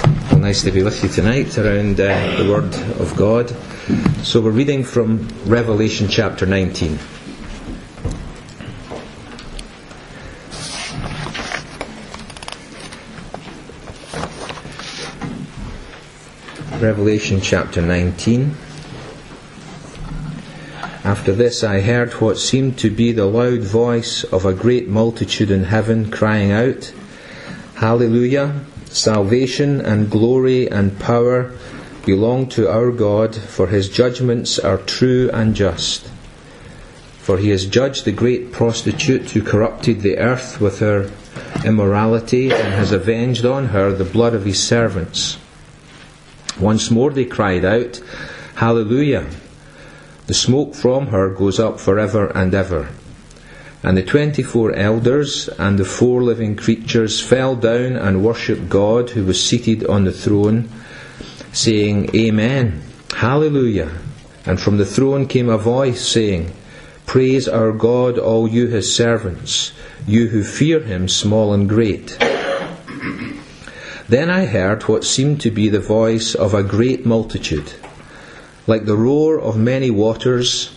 Well, nice to be with you tonight around uh, the Word of God. So we're reading from Revelation chapter 19. Revelation chapter 19. After this, I heard what seemed to be the loud voice of a great multitude in heaven crying out, Hallelujah! Salvation and glory and power belong to our God, for his judgments are true and just. For he has judged the great prostitute who corrupted the earth with her immorality and has avenged on her the blood of his servants. Once more they cried out, Hallelujah! The smoke from her goes up forever and ever. And the twenty four elders and the four living creatures fell down and worshipped God who was seated on the throne, saying, Amen, Hallelujah. And from the throne came a voice saying, Praise our God, all you his servants, you who fear him, small and great. Then I heard what seemed to be the voice of a great multitude, like the roar of many waters,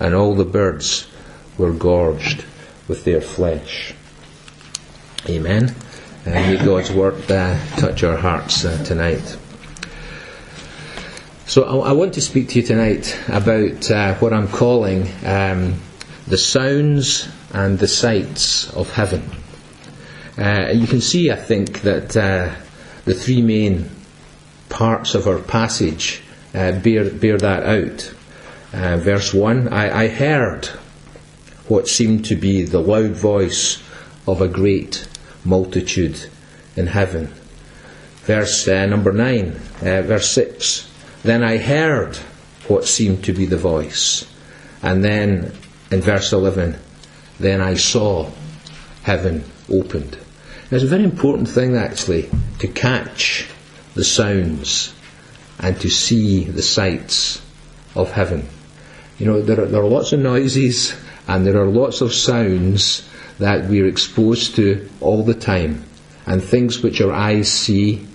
and all the birds were gorged with their flesh. Amen. And may God's word uh, touch our hearts uh, tonight. So I, I, want to speak to you tonight about uh, what I'm calling um, the sounds and the sights of heaven. Uh, you can see, I think, that uh, the three main parts of our passage uh, bear, bear that out. Uh, verse 1 I, I heard what seemed to be the loud voice of a great multitude in heaven. Verse uh, number 9, verse 6 then I heard what seemed to be the voice. And then in verse 11, then I saw heaven opened. It's a very important thing actually to catch the sounds and to see the sights of heaven. You know, there are, there are lots of noises and there are lots of sounds that we're exposed to all the time, and things which our eyes see,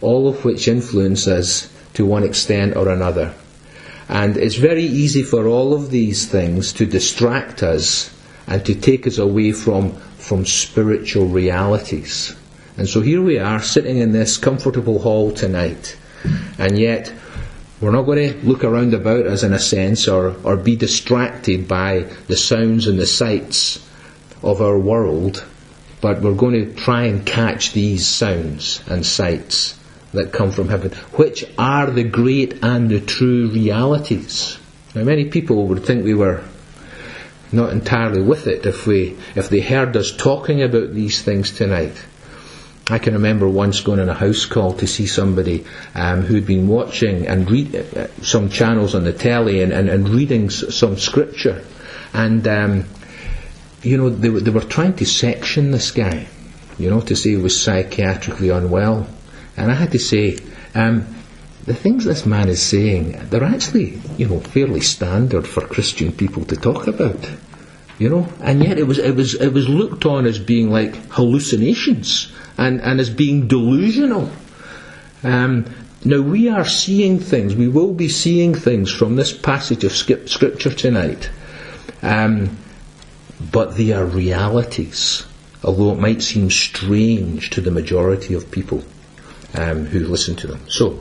all of which influence us to one extent or another. And it's very easy for all of these things to distract us and to take us away from, from spiritual realities. And so here we are sitting in this comfortable hall tonight, and yet we're not going to look around about us in a sense or, or be distracted by the sounds and the sights of our world, but we're going to try and catch these sounds and sights that come from heaven, which are the great and the true realities. Now, many people would think we were not entirely with it if we if they heard us talking about these things tonight. I can remember once going on a house call to see somebody um, who'd been watching and read uh, some channels on the telly and, and, and reading some scripture, and um, you know they, they were trying to section this guy, you know, to say he was psychiatrically unwell, and I had to say. Um, the things this man is saying, they're actually, you know, fairly standard for Christian people to talk about. You know, and yet it was it was it was looked on as being like hallucinations and, and as being delusional. Um, now we are seeing things, we will be seeing things from this passage of scripture tonight, um, but they are realities, although it might seem strange to the majority of people um, who listen to them. So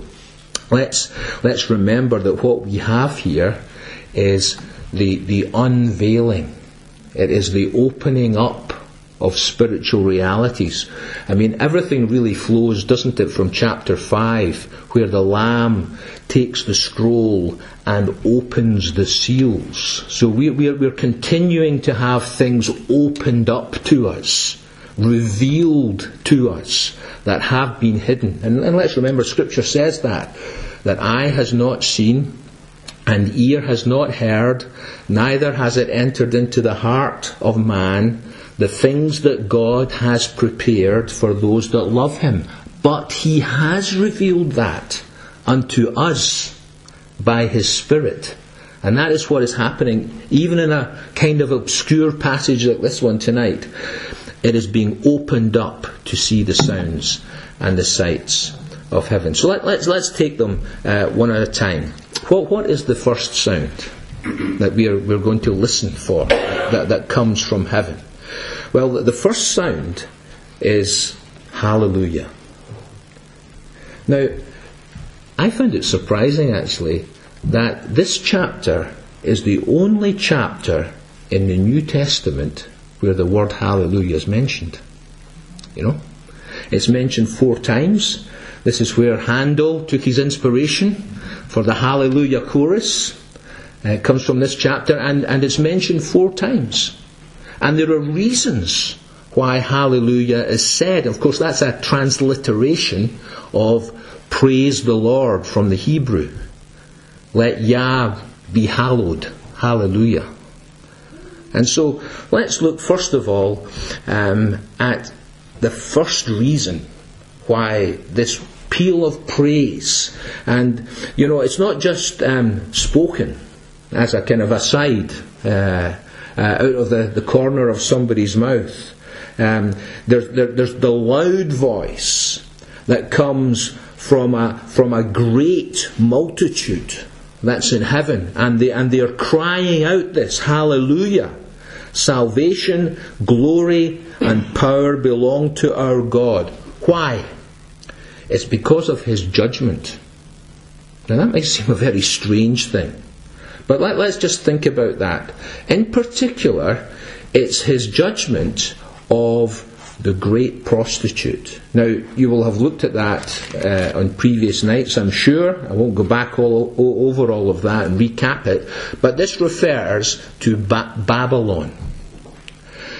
let's let's remember that what we have here is the the unveiling. It is the opening up of spiritual realities. I mean, everything really flows, doesn't it, from chapter 5, where the Lamb takes the scroll and opens the seals. So we're, we're, we're continuing to have things opened up to us, revealed to us, that have been hidden. And, and let's remember, Scripture says that, that eye has not seen, and ear has not heard, neither has it entered into the heart of man the things that God has prepared for those that love Him. But He has revealed that unto us by His Spirit. And that is what is happening, even in a kind of obscure passage like this one tonight. It is being opened up to see the sounds and the sights of heaven. So let, us let's, let's take them uh, one at a time. What, what is the first sound that we are, we're going to listen for that, that comes from heaven? Well, the first sound is Hallelujah. Now, I found it surprising actually that this chapter is the only chapter in the New Testament where the word Hallelujah is mentioned. You know? It's mentioned four times. This is where Handel took his inspiration for the Hallelujah chorus. Uh, it comes from this chapter, and, and it's mentioned four times. And there are reasons why hallelujah is said. Of course, that's a transliteration of praise the Lord from the Hebrew. Let Yah be hallowed. Hallelujah. And so let's look first of all um, at the first reason why this peal of praise. And, you know, it's not just um, spoken as a kind of aside. Uh, uh, out of the, the corner of somebody's mouth. Um, there, there, there's the loud voice that comes from a, from a great multitude that's in heaven, and they, and they are crying out this Hallelujah! Salvation, glory, and power belong to our God. Why? It's because of his judgment. Now that might seem a very strange thing. But let, us just think about that. In particular, it's his judgment of the great prostitute. Now, you will have looked at that uh, on previous nights, I'm sure. I won't go back all, all, over all of that and recap it. But this refers to ba- Babylon.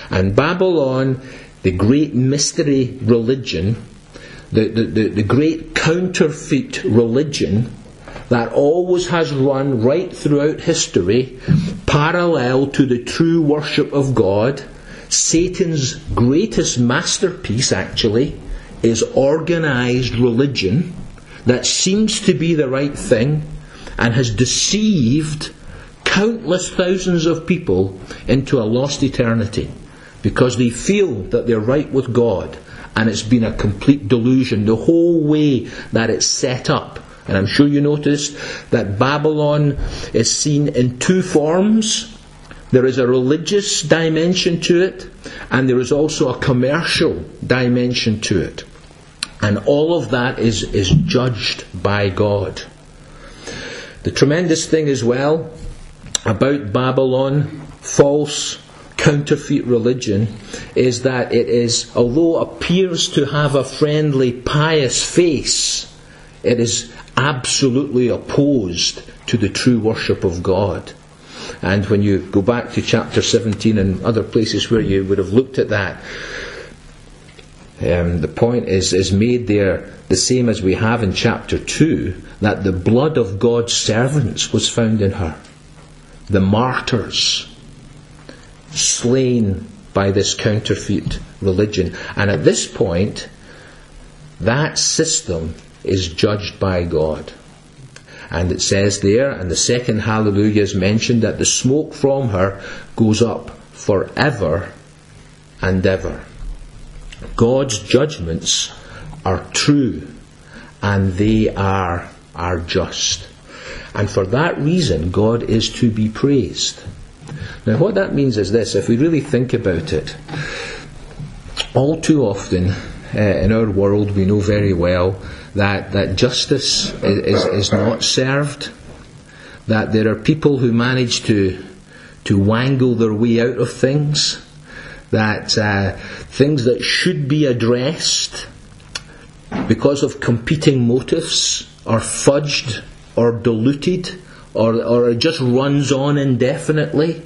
And Babylon, the great mystery religion, the, the, the, the great counterfeit religion that always has run right throughout history, parallel to the true worship of God. Satan's greatest masterpiece, actually, is organized religion that seems to be the right thing and has deceived countless thousands of people into a lost eternity because they feel that they're right with God and it's been a complete delusion the whole way that it's set up. And I'm sure you noticed that Babylon is seen in two forms. There is a religious dimension to it, and there is also a commercial dimension to it. And all of that is, is judged by God. The tremendous thing as well about Babylon, false counterfeit religion, is that it is, although appears to have a friendly, pious face, it is absolutely opposed to the true worship of God. And when you go back to chapter 17 and other places where you would have looked at that, um, the point is, is made there the same as we have in chapter 2 that the blood of God's servants was found in her. The martyrs slain by this counterfeit religion. And at this point, that system is judged by God. And it says there, and the second hallelujah is mentioned, that the smoke from her goes up forever and ever. God's judgments are true and they are, are just. And for that reason, God is to be praised. Now, what that means is this if we really think about it, all too often uh, in our world, we know very well that, that justice is, is, not served, that there are people who manage to, to wangle their way out of things, that uh, things that should be addressed because of competing motives are fudged or diluted or, or it just runs on indefinitely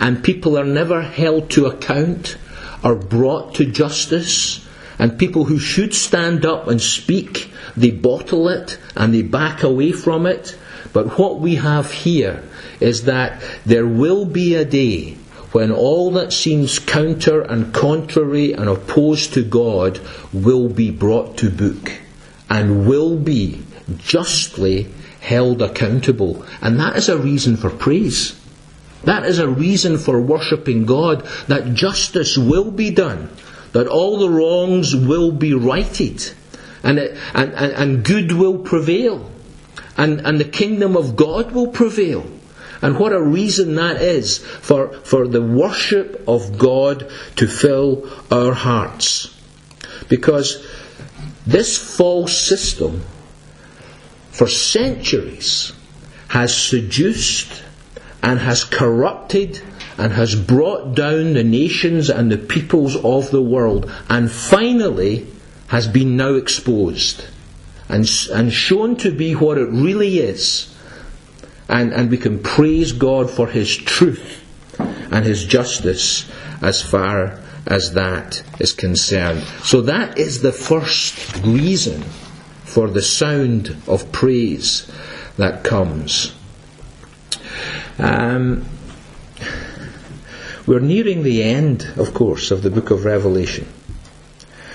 and people are never held to account or brought to justice and people who should stand up and speak they bottle it and they back away from it but what we have here is that there will be a day when all that seems counter and contrary and opposed to God will be brought to book and will be justly held accountable. And that is a reason for praise. That is a reason for worshipping God, that justice will be done, that all the wrongs will be righted, and, and, and, and good will prevail, and, and the kingdom of God will prevail. And what a reason that is for, for the worship of God to fill our hearts. Because this false system, for centuries, has seduced and has corrupted and has brought down the nations and the peoples of the world, and finally has been now exposed and, and shown to be what it really is and, and we can praise God for His truth and His justice as far as that is concerned. So that is the first reason for the sound of praise that comes. Um, we're nearing the end, of course, of the book of Revelation.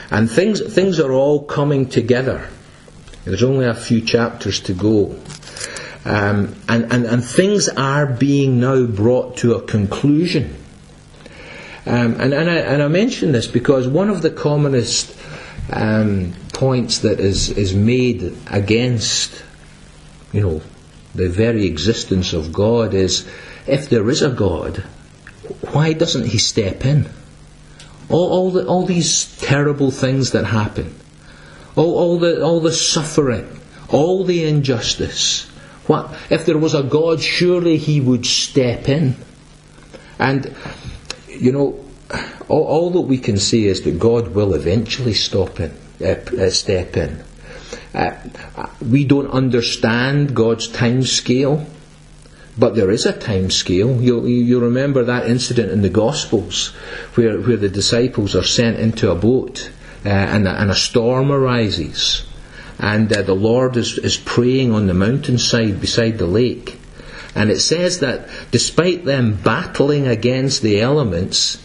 And things, things are all coming together. There's only a few chapters to go. Um, and, and, and things are being now brought to a conclusion. Um, and, and, I, and I mention this because one of the commonest um, points that is, is made against, you know, the very existence of God is if there is a God, why doesn't He step in? All, all, the, all these terrible things that happen, all, all, the, all the suffering, all the injustice, what, if there was a God, surely He would step in. And, you know, all, all that we can say is that God will eventually stop in, uh, step in. Uh, we don't understand God's time scale, but there is a time scale. You'll, you remember that incident in the Gospels where, where the disciples are sent into a boat uh, and, a, and a storm arises and uh, the Lord is, is praying on the mountainside beside the lake. And it says that despite them battling against the elements,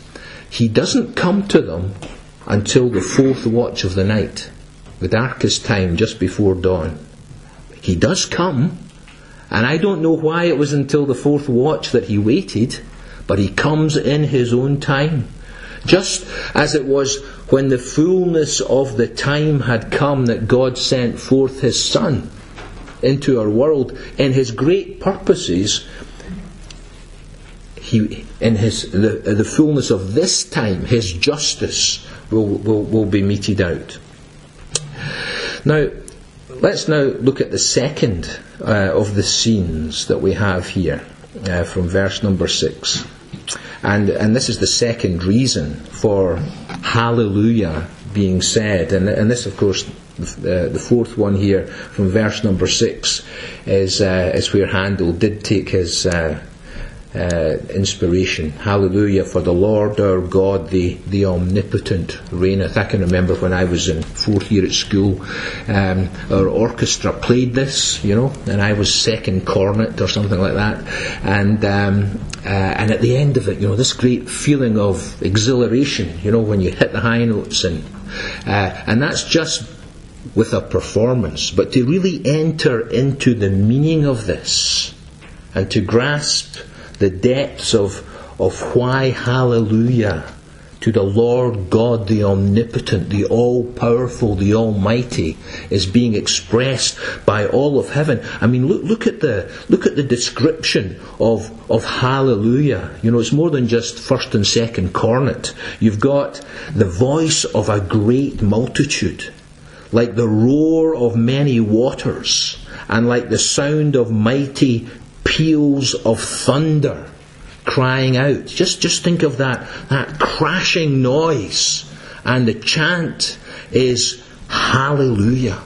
he doesn't come to them until the fourth watch of the night, the darkest time just before dawn. He does come, and I don't know why it was until the fourth watch that he waited, but he comes in his own time. Just as it was when the fullness of the time had come that God sent forth his Son into our world in his great purposes, he, in his, the, the fullness of this time, his justice will, will, will be meted out. Now, let's now look at the second uh, of the scenes that we have here uh, from verse number 6. And, and this is the second reason for hallelujah being said. And, and this, of course, the, the fourth one here from verse number 6 is, uh, is where Handel did take his. Uh, uh, inspiration. Hallelujah, for the Lord our God, the, the omnipotent, reigneth. I can remember when I was in fourth year at school, um, our orchestra played this, you know, and I was second cornet or something like that. And, um, uh, and at the end of it, you know, this great feeling of exhilaration, you know, when you hit the high notes, and, uh, and that's just with a performance. But to really enter into the meaning of this, and to grasp the depths of, of why hallelujah to the Lord God, the omnipotent, the all powerful, the almighty, is being expressed by all of heaven. I mean, look, look at the, look at the description of, of hallelujah. You know, it's more than just first and second cornet. You've got the voice of a great multitude, like the roar of many waters, and like the sound of mighty peals of thunder crying out. Just, just think of that, that crashing noise. And the chant is Hallelujah.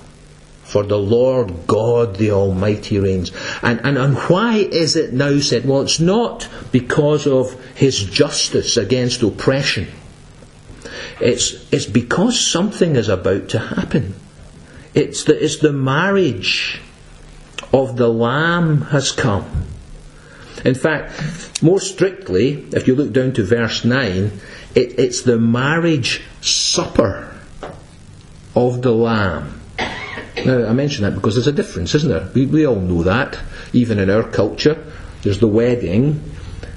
For the Lord God the Almighty reigns. And, and, and why is it now said? Well, it's not because of His justice against oppression. It's, it's because something is about to happen. It's the, it's the marriage of the Lamb has come. In fact, more strictly, if you look down to verse 9, it, it's the marriage supper of the Lamb. Now, I mention that because there's a difference, isn't there? We, we all know that. Even in our culture, there's the wedding,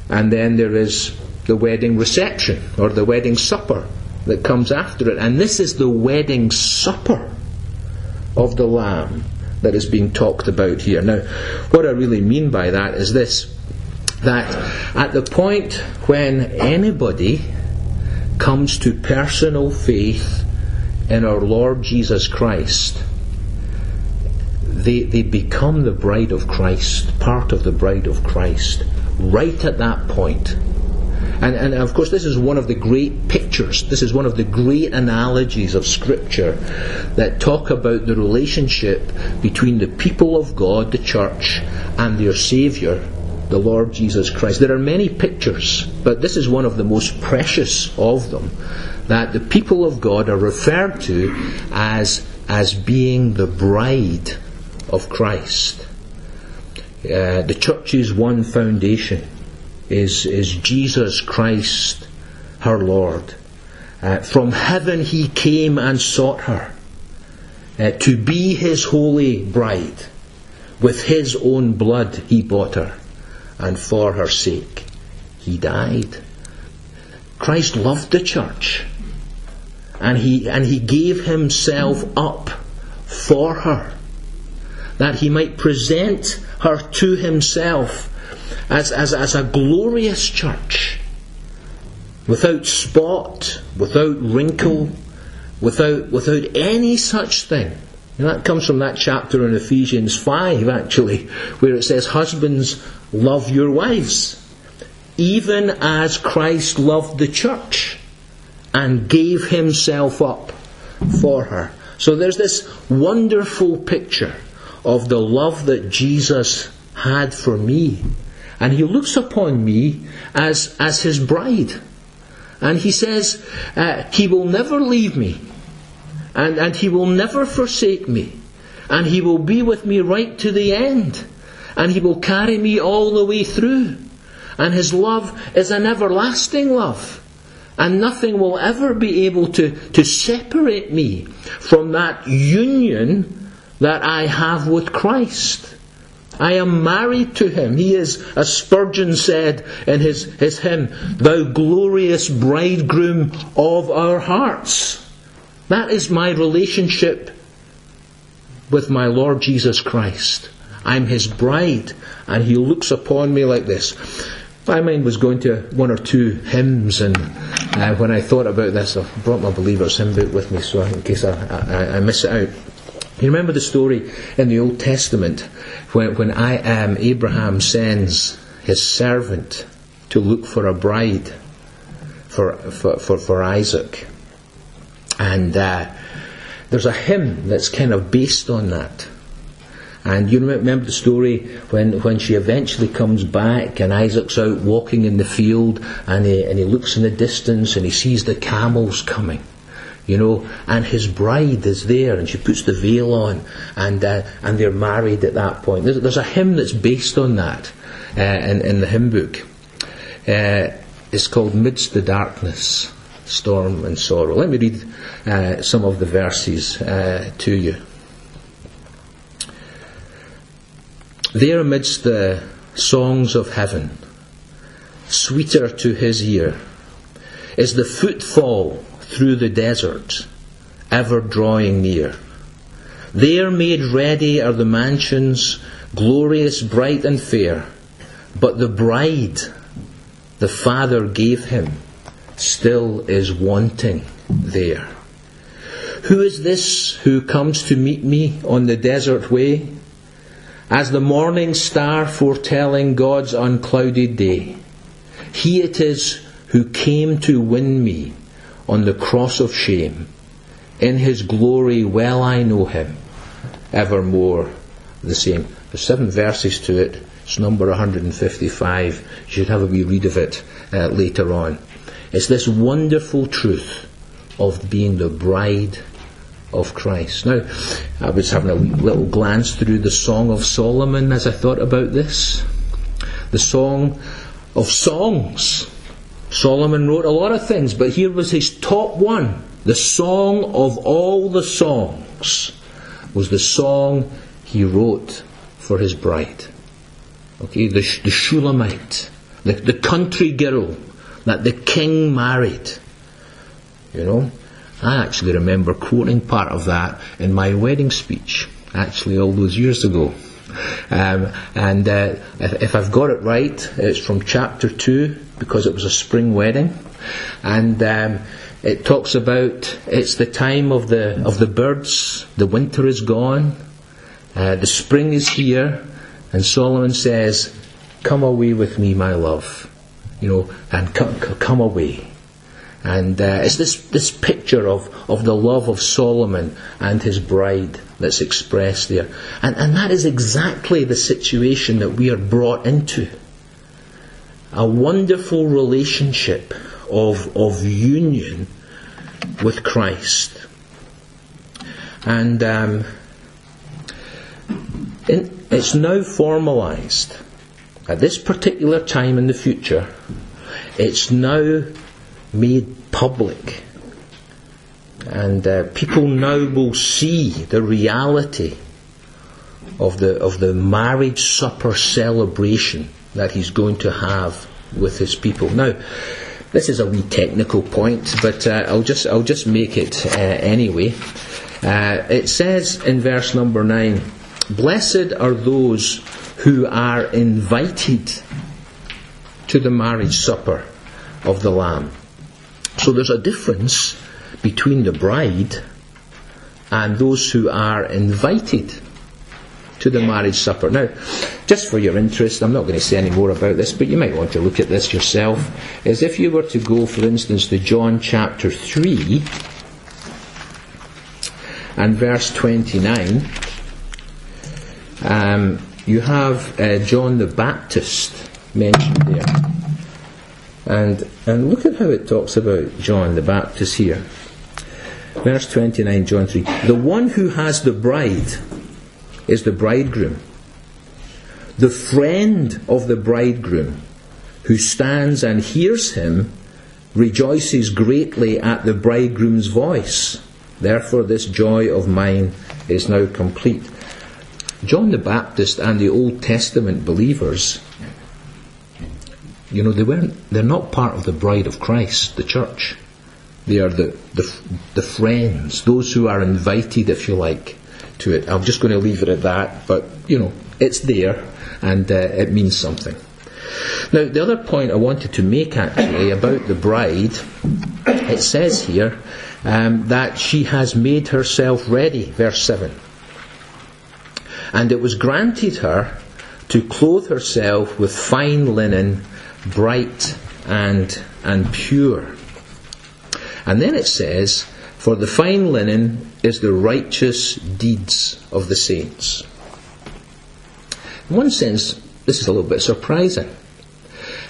and then there is the wedding reception, or the wedding supper that comes after it. And this is the wedding supper of the Lamb that is being talked about here. Now, what I really mean by that is this that at the point when anybody comes to personal faith in our Lord Jesus Christ, they, they become the bride of Christ, part of the bride of Christ, right at that point. And, and of course, this is one of the great pictures, this is one of the great analogies of Scripture that talk about the relationship between the people of God, the church, and their Saviour, the Lord Jesus Christ. There are many pictures, but this is one of the most precious of them that the people of God are referred to as, as being the bride of Christ. Uh, the church's one foundation is, is Jesus Christ, her Lord. Uh, from heaven he came and sought her uh, to be his holy bride. With his own blood he bought her, and for her sake he died. Christ loved the church, and he, and he gave himself up for her, that he might present her to himself as, as, as a glorious church, without spot, without wrinkle, without, without any such thing. And that comes from that chapter in Ephesians 5, actually, where it says, Husbands, love your wives, even as Christ loved the church and gave himself up for her. So there's this wonderful picture of the love that Jesus had for me and he looks upon me as, as his bride. And he says, uh, He will never leave me, and, and he will never forsake me. and He will be with me right to the end, and He will carry me all the way through. And His love is an everlasting love. And nothing will ever be able to, to separate me from that union that I have with Christ. I am married to him. He is, as Spurgeon said in his, his hymn, Thou glorious bridegroom of our hearts. That is my relationship with my Lord Jesus Christ. I'm his bride, and he looks upon me like this. My mind was going to one or two hymns, and uh, when I thought about this, I brought my Believer's hymn book with me, so in case I, I, I miss it out. You remember the story in the Old Testament when, when I, um, Abraham sends his servant to look for a bride for, for, for, for Isaac. And uh, there's a hymn that's kind of based on that. And you remember the story when, when she eventually comes back and Isaac's out walking in the field and he, and he looks in the distance and he sees the camels coming you know, and his bride is there, and she puts the veil on, and uh, and they're married at that point. There's, there's a hymn that's based on that uh, in, in the hymn book. Uh, it's called "Midst the Darkness, Storm and Sorrow." Let me read uh, some of the verses uh, to you. There, amidst the songs of heaven, sweeter to his ear, is the footfall through the desert, ever drawing near. There made ready are the mansions, glorious, bright, and fair. But the bride the Father gave him still is wanting there. Who is this who comes to meet me on the desert way? As the morning star foretelling God's unclouded day. He it is who came to win me on the cross of shame. In his glory, well I know him, evermore the same. There's seven verses to it. It's number 155. You should have a wee read of it uh, later on. It's this wonderful truth of being the bride of Christ. Now, I was having a little glance through the Song of Solomon as I thought about this. The Song of Songs. Solomon wrote a lot of things, but here was his top one. The song of all the songs was the song he wrote for his bride. Okay, the, the Shulamite, the, the country girl that the king married. You know, I actually remember quoting part of that in my wedding speech, actually all those years ago. Um, and uh, if, if, I've got it right, it's from chapter 2 because it was a spring wedding. And um, it talks about it's the time of the, of the birds, the winter is gone, uh, the spring is here, and Solomon says, Come away with me, my love. You know, and come, come away. And uh, it's this, this picture of, of the love of Solomon and his bride that's expressed there. And, and that is exactly the situation that we are brought into. A wonderful relationship of, of union with Christ. And um, in, it's now formalized. At this particular time in the future, it's now made public. And uh, people now will see the reality of the, of the marriage supper celebration that he's going to have with his people. Now, this is a wee technical point, but uh, I'll, just, I'll just make it uh, anyway. Uh, it says in verse number 9 Blessed are those who are invited to the marriage supper of the Lamb. So there's a difference between the bride and those who are invited to the marriage supper. Now, just for your interest, I'm not going to say any more about this, but you might want to look at this yourself. Is if you were to go, for instance, to John chapter 3 and verse 29, um, you have uh, John the Baptist mentioned there. And, and look at how it talks about John the Baptist here. Verse 29, John 3. The one who has the bride is the bridegroom. The friend of the bridegroom who stands and hears him rejoices greatly at the bridegroom's voice. Therefore, this joy of mine is now complete. John the Baptist and the Old Testament believers, you know, they weren't, they're not part of the bride of Christ, the church. They are the, the, the friends, those who are invited, if you like, to it. I'm just going to leave it at that, but, you know, it's there and uh, it means something. Now, the other point I wanted to make actually about the bride, it says here um, that she has made herself ready, verse 7. And it was granted her to clothe herself with fine linen, bright and, and pure. And then it says, For the fine linen is the righteous deeds of the saints. In one sense, this is a little bit surprising.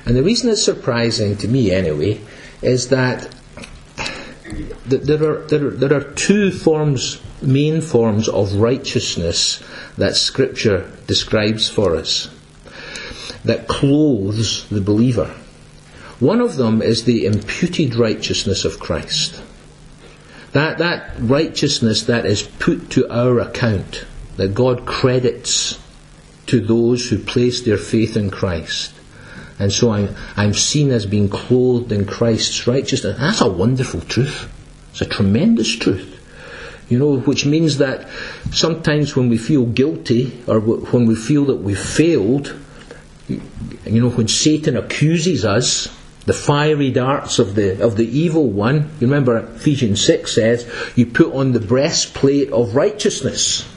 And the reason it's surprising to me, anyway, is that there are, there are, there are two forms, main forms of righteousness that Scripture describes for us that clothes the believer. One of them is the imputed righteousness of Christ. That, that righteousness that is put to our account, that God credits to those who place their faith in Christ. And so I'm, I'm seen as being clothed in Christ's righteousness. That's a wonderful truth. It's a tremendous truth. You know, which means that sometimes when we feel guilty or when we feel that we've failed, you know, when Satan accuses us, the fiery darts of the of the evil one, you remember Ephesians six says, you put on the breastplate of righteousness.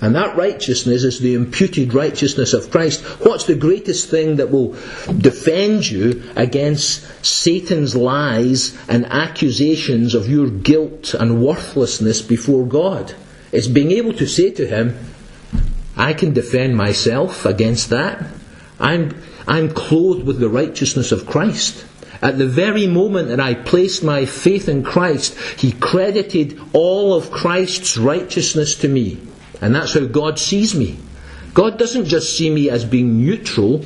And that righteousness is the imputed righteousness of Christ. What's the greatest thing that will defend you against Satan's lies and accusations of your guilt and worthlessness before God? It's being able to say to him, I can defend myself against that. I'm, I'm clothed with the righteousness of Christ. At the very moment that I placed my faith in Christ, He credited all of Christ's righteousness to me. And that's how God sees me. God doesn't just see me as being neutral.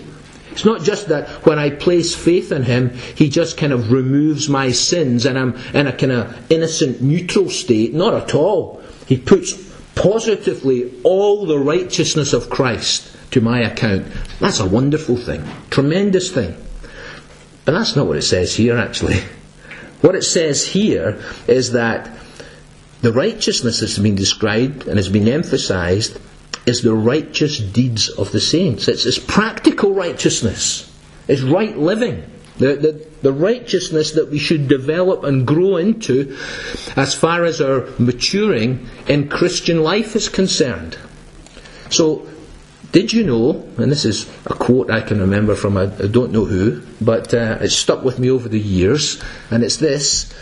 It's not just that when I place faith in Him, He just kind of removes my sins and I'm in a kind of innocent, neutral state. Not at all. He puts positively all the righteousness of Christ to my account. That's a wonderful thing. Tremendous thing. But that's not what it says here, actually. What it says here is that the righteousness that's been described and has been emphasized is the righteous deeds of the saints. It's, it's practical righteousness. It's right living. The, the, the righteousness that we should develop and grow into as far as our maturing in Christian life is concerned. So, did you know, and this is a quote I can remember from I I don't know who, but uh, it's stuck with me over the years, and it's this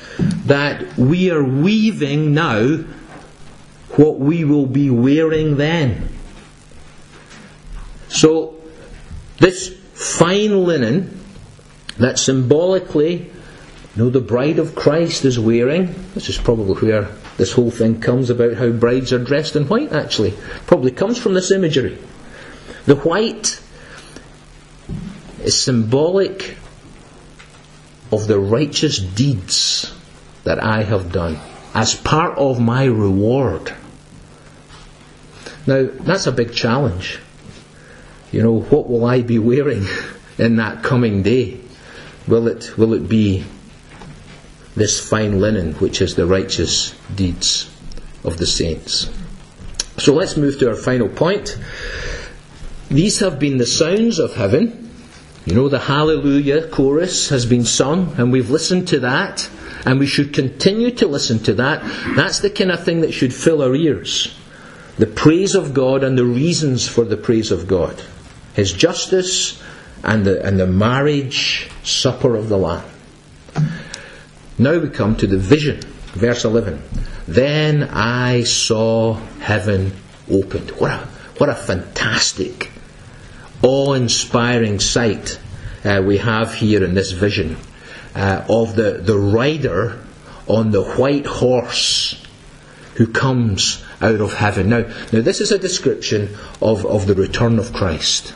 that we are weaving now what we will be wearing then. So, this fine linen that symbolically, you know, the bride of Christ is wearing, this is probably where this whole thing comes about how brides are dressed in white actually. Probably comes from this imagery. The white is symbolic of the righteous deeds that I have done as part of my reward. Now, that's a big challenge. You know, what will I be wearing in that coming day? Will it, will it be this fine linen, which is the righteous deeds of the saints? So let's move to our final point. These have been the sounds of heaven. You know, the Hallelujah chorus has been sung, and we've listened to that, and we should continue to listen to that. That's the kind of thing that should fill our ears. The praise of God and the reasons for the praise of God. His justice and the, and the marriage supper of the Lamb. Now we come to the vision. Verse 11. Then I saw heaven opened. What a, what a fantastic, awe inspiring sight uh, we have here in this vision uh, of the, the rider on the white horse who comes out of heaven. Now, now this is a description of, of the return of Christ.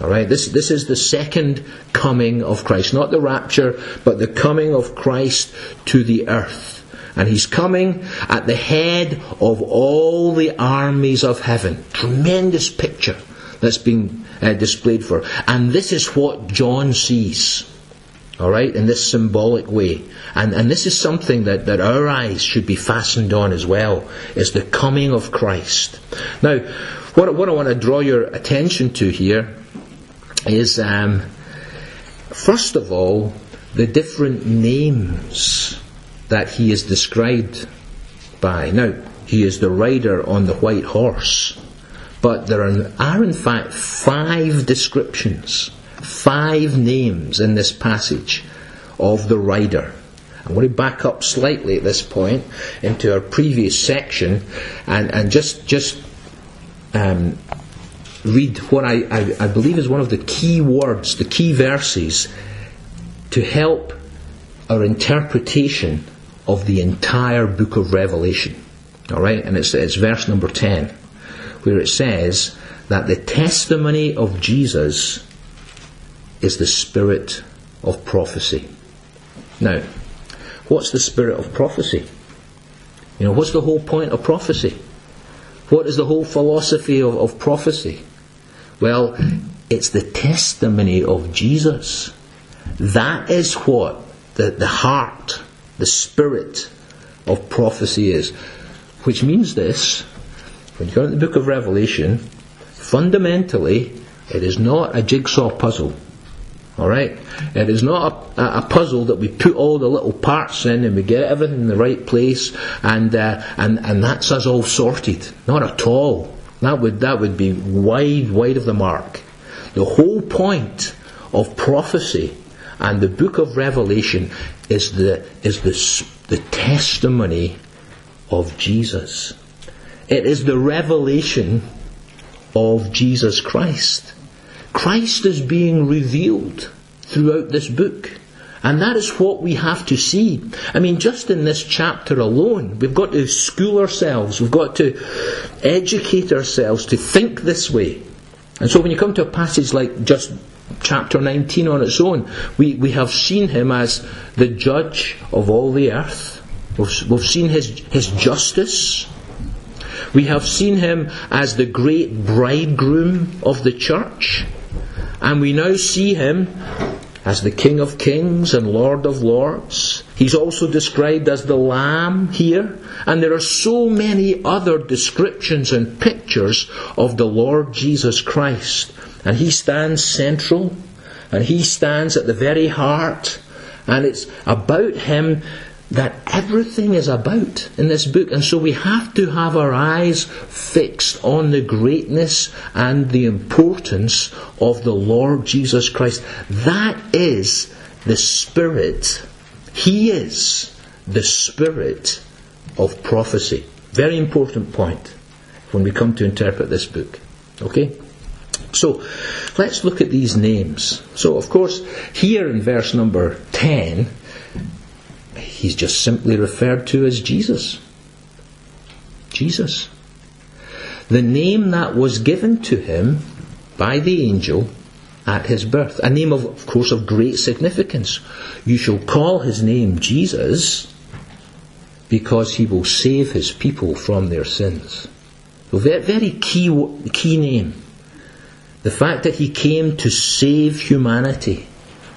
Alright, this, this is the second coming of Christ. Not the rapture, but the coming of Christ to the earth. And he's coming at the head of all the armies of heaven. Tremendous picture that's being uh, displayed for. And this is what John sees. Alright, in this symbolic way. And, and this is something that, that our eyes should be fastened on as well, is the coming of Christ. Now, what, what I want to draw your attention to here is, um, first of all, the different names that he is described by. Now, he is the rider on the white horse, but there are, are in fact five descriptions, five names in this passage of the rider. I'm going to back up slightly at this point into our previous section and, and just just um, read what I, I, I believe is one of the key words, the key verses, to help our interpretation of the entire book of Revelation. Alright, and it's, it's verse number 10, where it says that the testimony of Jesus is the spirit of prophecy. Now, what's the spirit of prophecy? You know, what's the whole point of prophecy? What is the whole philosophy of, of prophecy? Well, it's the testimony of Jesus. That is what the, the heart the spirit of prophecy is. Which means this when you go into the book of Revelation, fundamentally, it is not a jigsaw puzzle. Alright? It is not a, a, puzzle that we put all the little parts in and we get everything in the right place and, uh, and, and that's us all sorted. Not at all. That would, that would be wide, wide of the mark. The whole point of prophecy and the book of Revelation is the, is the, the testimony of Jesus. It is the revelation of Jesus Christ. Christ is being revealed throughout this book. And that is what we have to see. I mean, just in this chapter alone, we've got to school ourselves, we've got to educate ourselves to think this way. And so when you come to a passage like just chapter 19 on its own, we, we have seen him as the judge of all the earth. We've, we've seen his, his justice. We have seen him as the great bridegroom of the church. And we now see him as the King of Kings and Lord of Lords. He's also described as the Lamb here. And there are so many other descriptions and pictures of the Lord Jesus Christ. And He stands central. And He stands at the very heart. And it's about Him everything is about in this book. And so we have to have our eyes fixed on the greatness and the importance of the Lord Jesus Christ. That is the Spirit. He is the Spirit of prophecy. Very important point when we come to interpret this book. Okay? So, let's look at these names. So, of course, here in verse number 10, he's just simply referred to as Jesus. Jesus. The name that was given to him by the angel at his birth. A name of, of course, of great significance. You shall call his name Jesus because he will save his people from their sins. So very, very key, key name. The fact that he came to save humanity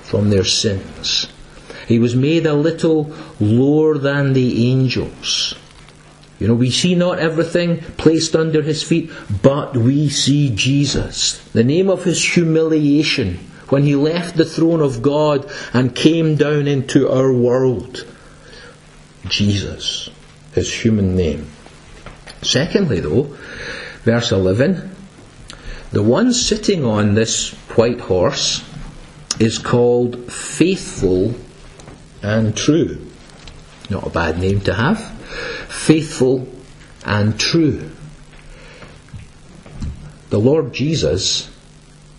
from their sins. He was made a little lower than the angels. You know, we see not everything placed under his feet, but we see Jesus. The name of his humiliation when he left the throne of God and came down into our world. Jesus, his human name. Secondly, though, verse 11, the one sitting on this white horse is called faithful and true. Not a bad name to have. Faithful and true. The Lord Jesus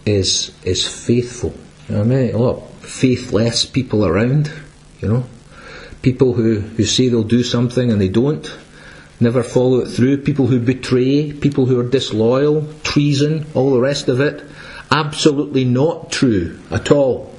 is is faithful. You know, many a lot of faithless people around, you know. People who, who say they'll do something and they don't. never follow it through, people who betray, people who are disloyal, treason, all the rest of it. Absolutely not true at all.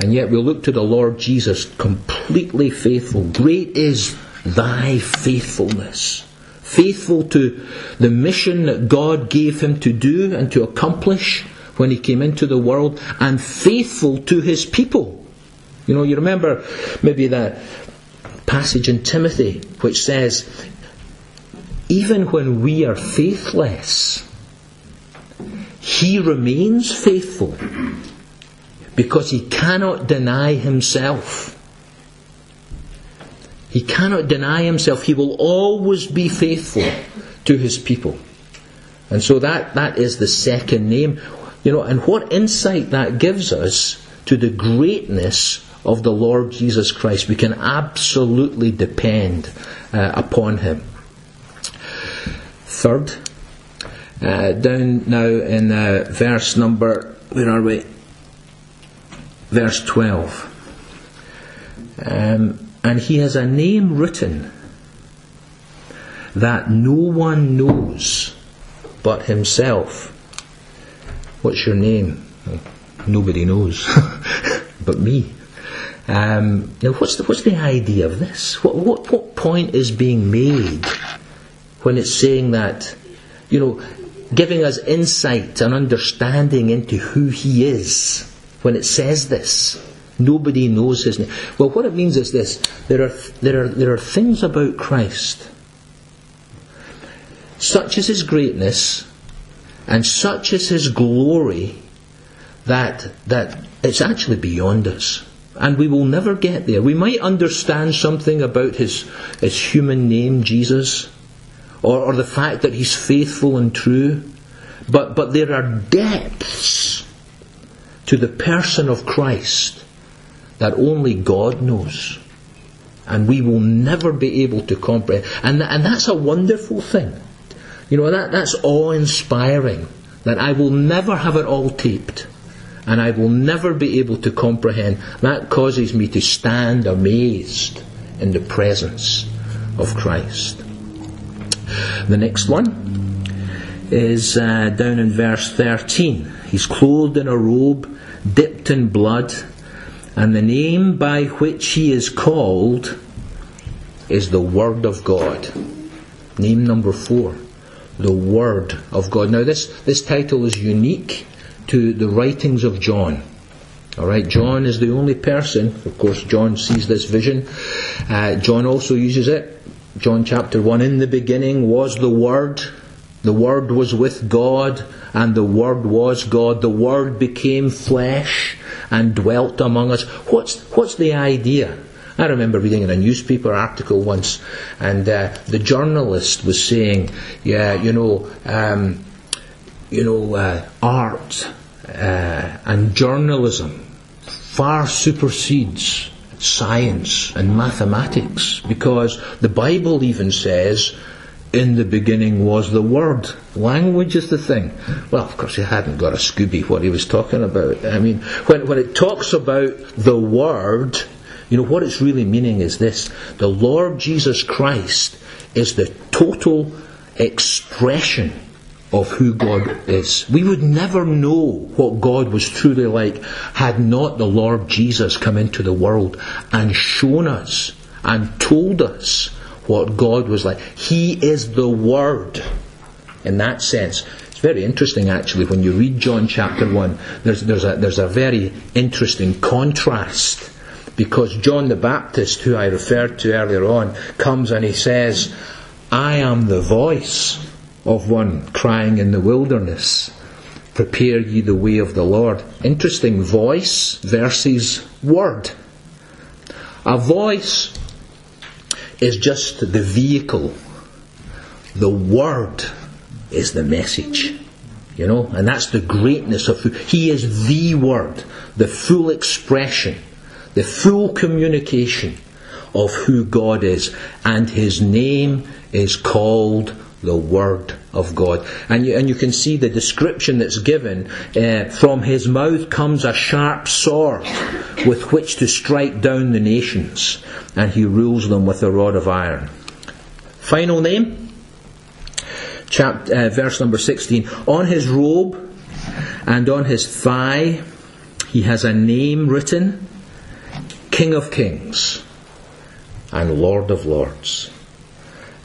And yet we look to the Lord Jesus, completely faithful. Great is thy faithfulness. Faithful to the mission that God gave him to do and to accomplish when he came into the world, and faithful to his people. You know, you remember maybe that passage in Timothy which says, even when we are faithless, he remains faithful because he cannot deny himself. He cannot deny himself. He will always be faithful to his people. And so that, that is the second name. You know, and what insight that gives us to the greatness of the Lord Jesus Christ. We can absolutely depend uh, upon him. Third, uh, down now in uh, verse number, where are we? Verse 12. Um, and he has a name written that no one knows but himself. What's your name? Nobody knows but me. Um, now, what's the, what's the idea of this? What, what, what point is being made when it's saying that, you know, giving us insight and understanding into who He is when it says this? Nobody knows His name. Well, what it means is this there are, there are, there are things about Christ, such is His greatness, and such is His glory, that, that it's actually beyond us and we will never get there. We might understand something about his, his human name, Jesus, or, or the fact that he's faithful and true, but, but there are depths to the person of Christ that only God knows. And we will never be able to comprehend. And, and that's a wonderful thing. You know, that, that's awe inspiring. That I will never have it all taped and I will never be able to comprehend. That causes me to stand amazed in the presence of Christ. The next one is uh, down in verse 13. He's clothed in a robe, dipped in blood, and the name by which he is called is the Word of God. Name number four, the Word of God. Now, this, this title is unique to the writings of John. All right, John is the only person, of course, John sees this vision. Uh, John also uses it. John chapter 1 In the beginning was the Word, the Word was with God, and the Word was God. The Word became flesh and dwelt among us. What's, what's the idea? I remember reading in a newspaper article once, and uh, the journalist was saying, "Yeah, you know, um, you know, uh, art uh, and journalism far supersedes science and mathematics because the Bible even says in the beginning was the Word. Language is the thing. Well, of course, he hadn't got a Scooby what he was talking about. I mean, when, when it talks about the Word, you know, what it's really meaning is this the Lord Jesus Christ is the total expression of who God is. We would never know what God was truly like had not the Lord Jesus come into the world and shown us and told us what God was like. He is the Word in that sense. It's very interesting actually when you read John chapter 1, there's, there's, a, there's a very interesting contrast because John the Baptist, who I referred to earlier on, comes and he says, I am the voice of one crying in the wilderness, Prepare ye the way of the Lord. Interesting voice versus word. A voice is just the vehicle, the word is the message. You know, and that's the greatness of who He is the Word, the full expression, the full communication of who God is, and His name is called the Word of God. And you, and you can see the description that's given. Uh, from his mouth comes a sharp sword with which to strike down the nations, and he rules them with a rod of iron. Final name, chapter, uh, verse number 16. On his robe and on his thigh, he has a name written King of Kings and Lord of Lords.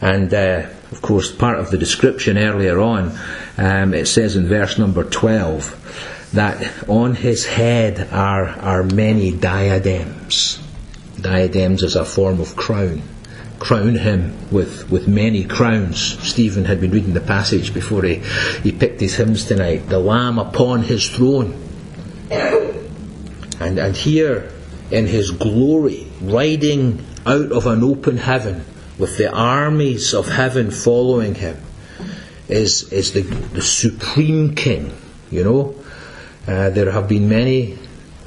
And uh, of course, part of the description earlier on, um, it says in verse number 12 that on his head are, are many diadems. Diadems is a form of crown. Crown him with, with many crowns. Stephen had been reading the passage before he, he picked his hymns tonight. The Lamb upon his throne. And, and here in his glory, riding out of an open heaven with the armies of heaven following him, is, is the, the supreme king, you know. Uh, there have been many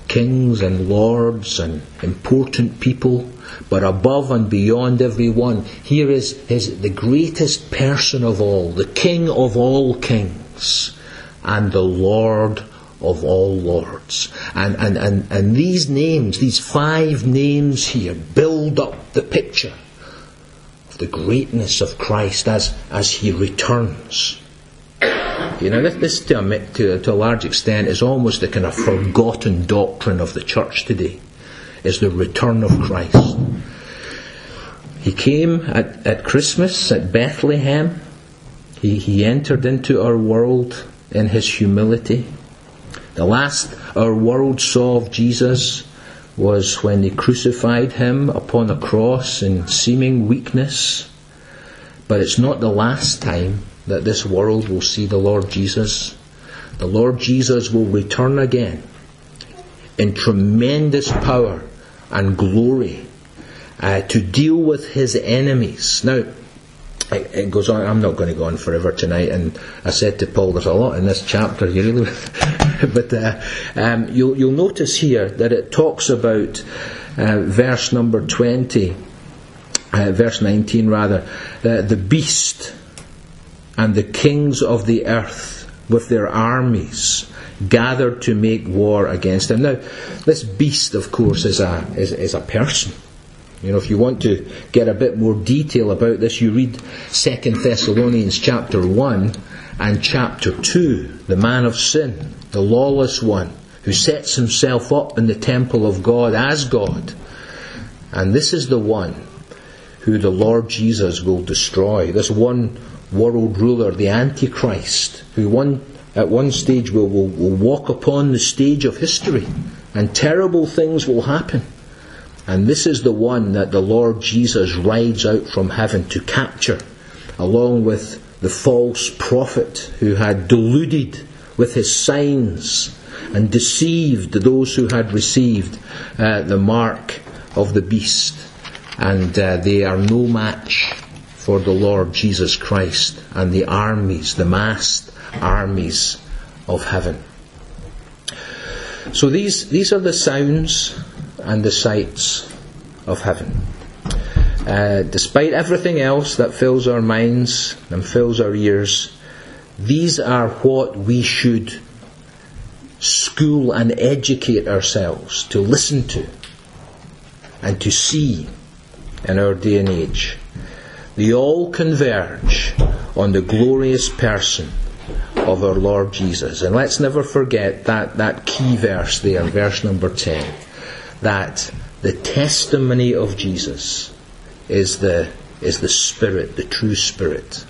kings and lords and important people, but above and beyond every one, here is, is the greatest person of all, the king of all kings, and the Lord of all lords. And, and, and, and these names, these five names here, build up the picture the greatness of Christ as, as he returns. You know, this, to, a, to, to a large extent is almost the kind of forgotten doctrine of the church today, is the return of Christ. He came at, at Christmas at Bethlehem. He, he entered into our world in his humility. The last our world saw of Jesus was when they crucified him upon a cross in seeming weakness. But it's not the last time that this world will see the Lord Jesus. The Lord Jesus will return again in tremendous power and glory uh, to deal with his enemies. Now, it, goes on. I'm not going to go on forever tonight. And I said to Paul, there's a lot in this chapter. You really, but uh, um, you'll, you'll notice here that it talks about uh, verse number 20, uh, verse 19 rather, the beast and the kings of the earth with their armies gathered to make war against him. Now, this beast, of course, is a is, is a person. You know, if you want to get a bit more detail about this, you read 2 Thessalonians chapter 1 and chapter 2. The man of sin, the lawless one, who sets himself up in the temple of God as God. And this is the one who the Lord Jesus will destroy. This one world ruler, the Antichrist, who one, at one stage will, will, will walk upon the stage of history and terrible things will happen. And this is the one that the Lord Jesus rides out from heaven to capture, along with the false prophet who had deluded with his signs and deceived those who had received uh, the mark of the beast. And uh, they are no match for the Lord Jesus Christ and the armies, the massed armies of heaven. So these, these are the sounds and the sights of heaven. Uh, despite everything else that fills our minds and fills our ears, these are what we should school and educate ourselves to listen to and to see in our day and age. They all converge on the glorious person of our Lord Jesus. And let's never forget that, that key verse there, verse number 10 that the testimony of Jesus is the, is the spirit, the true spirit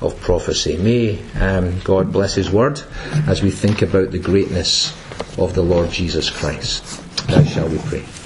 of prophecy. May um, God bless His word as we think about the greatness of the Lord Jesus Christ. Now shall we pray.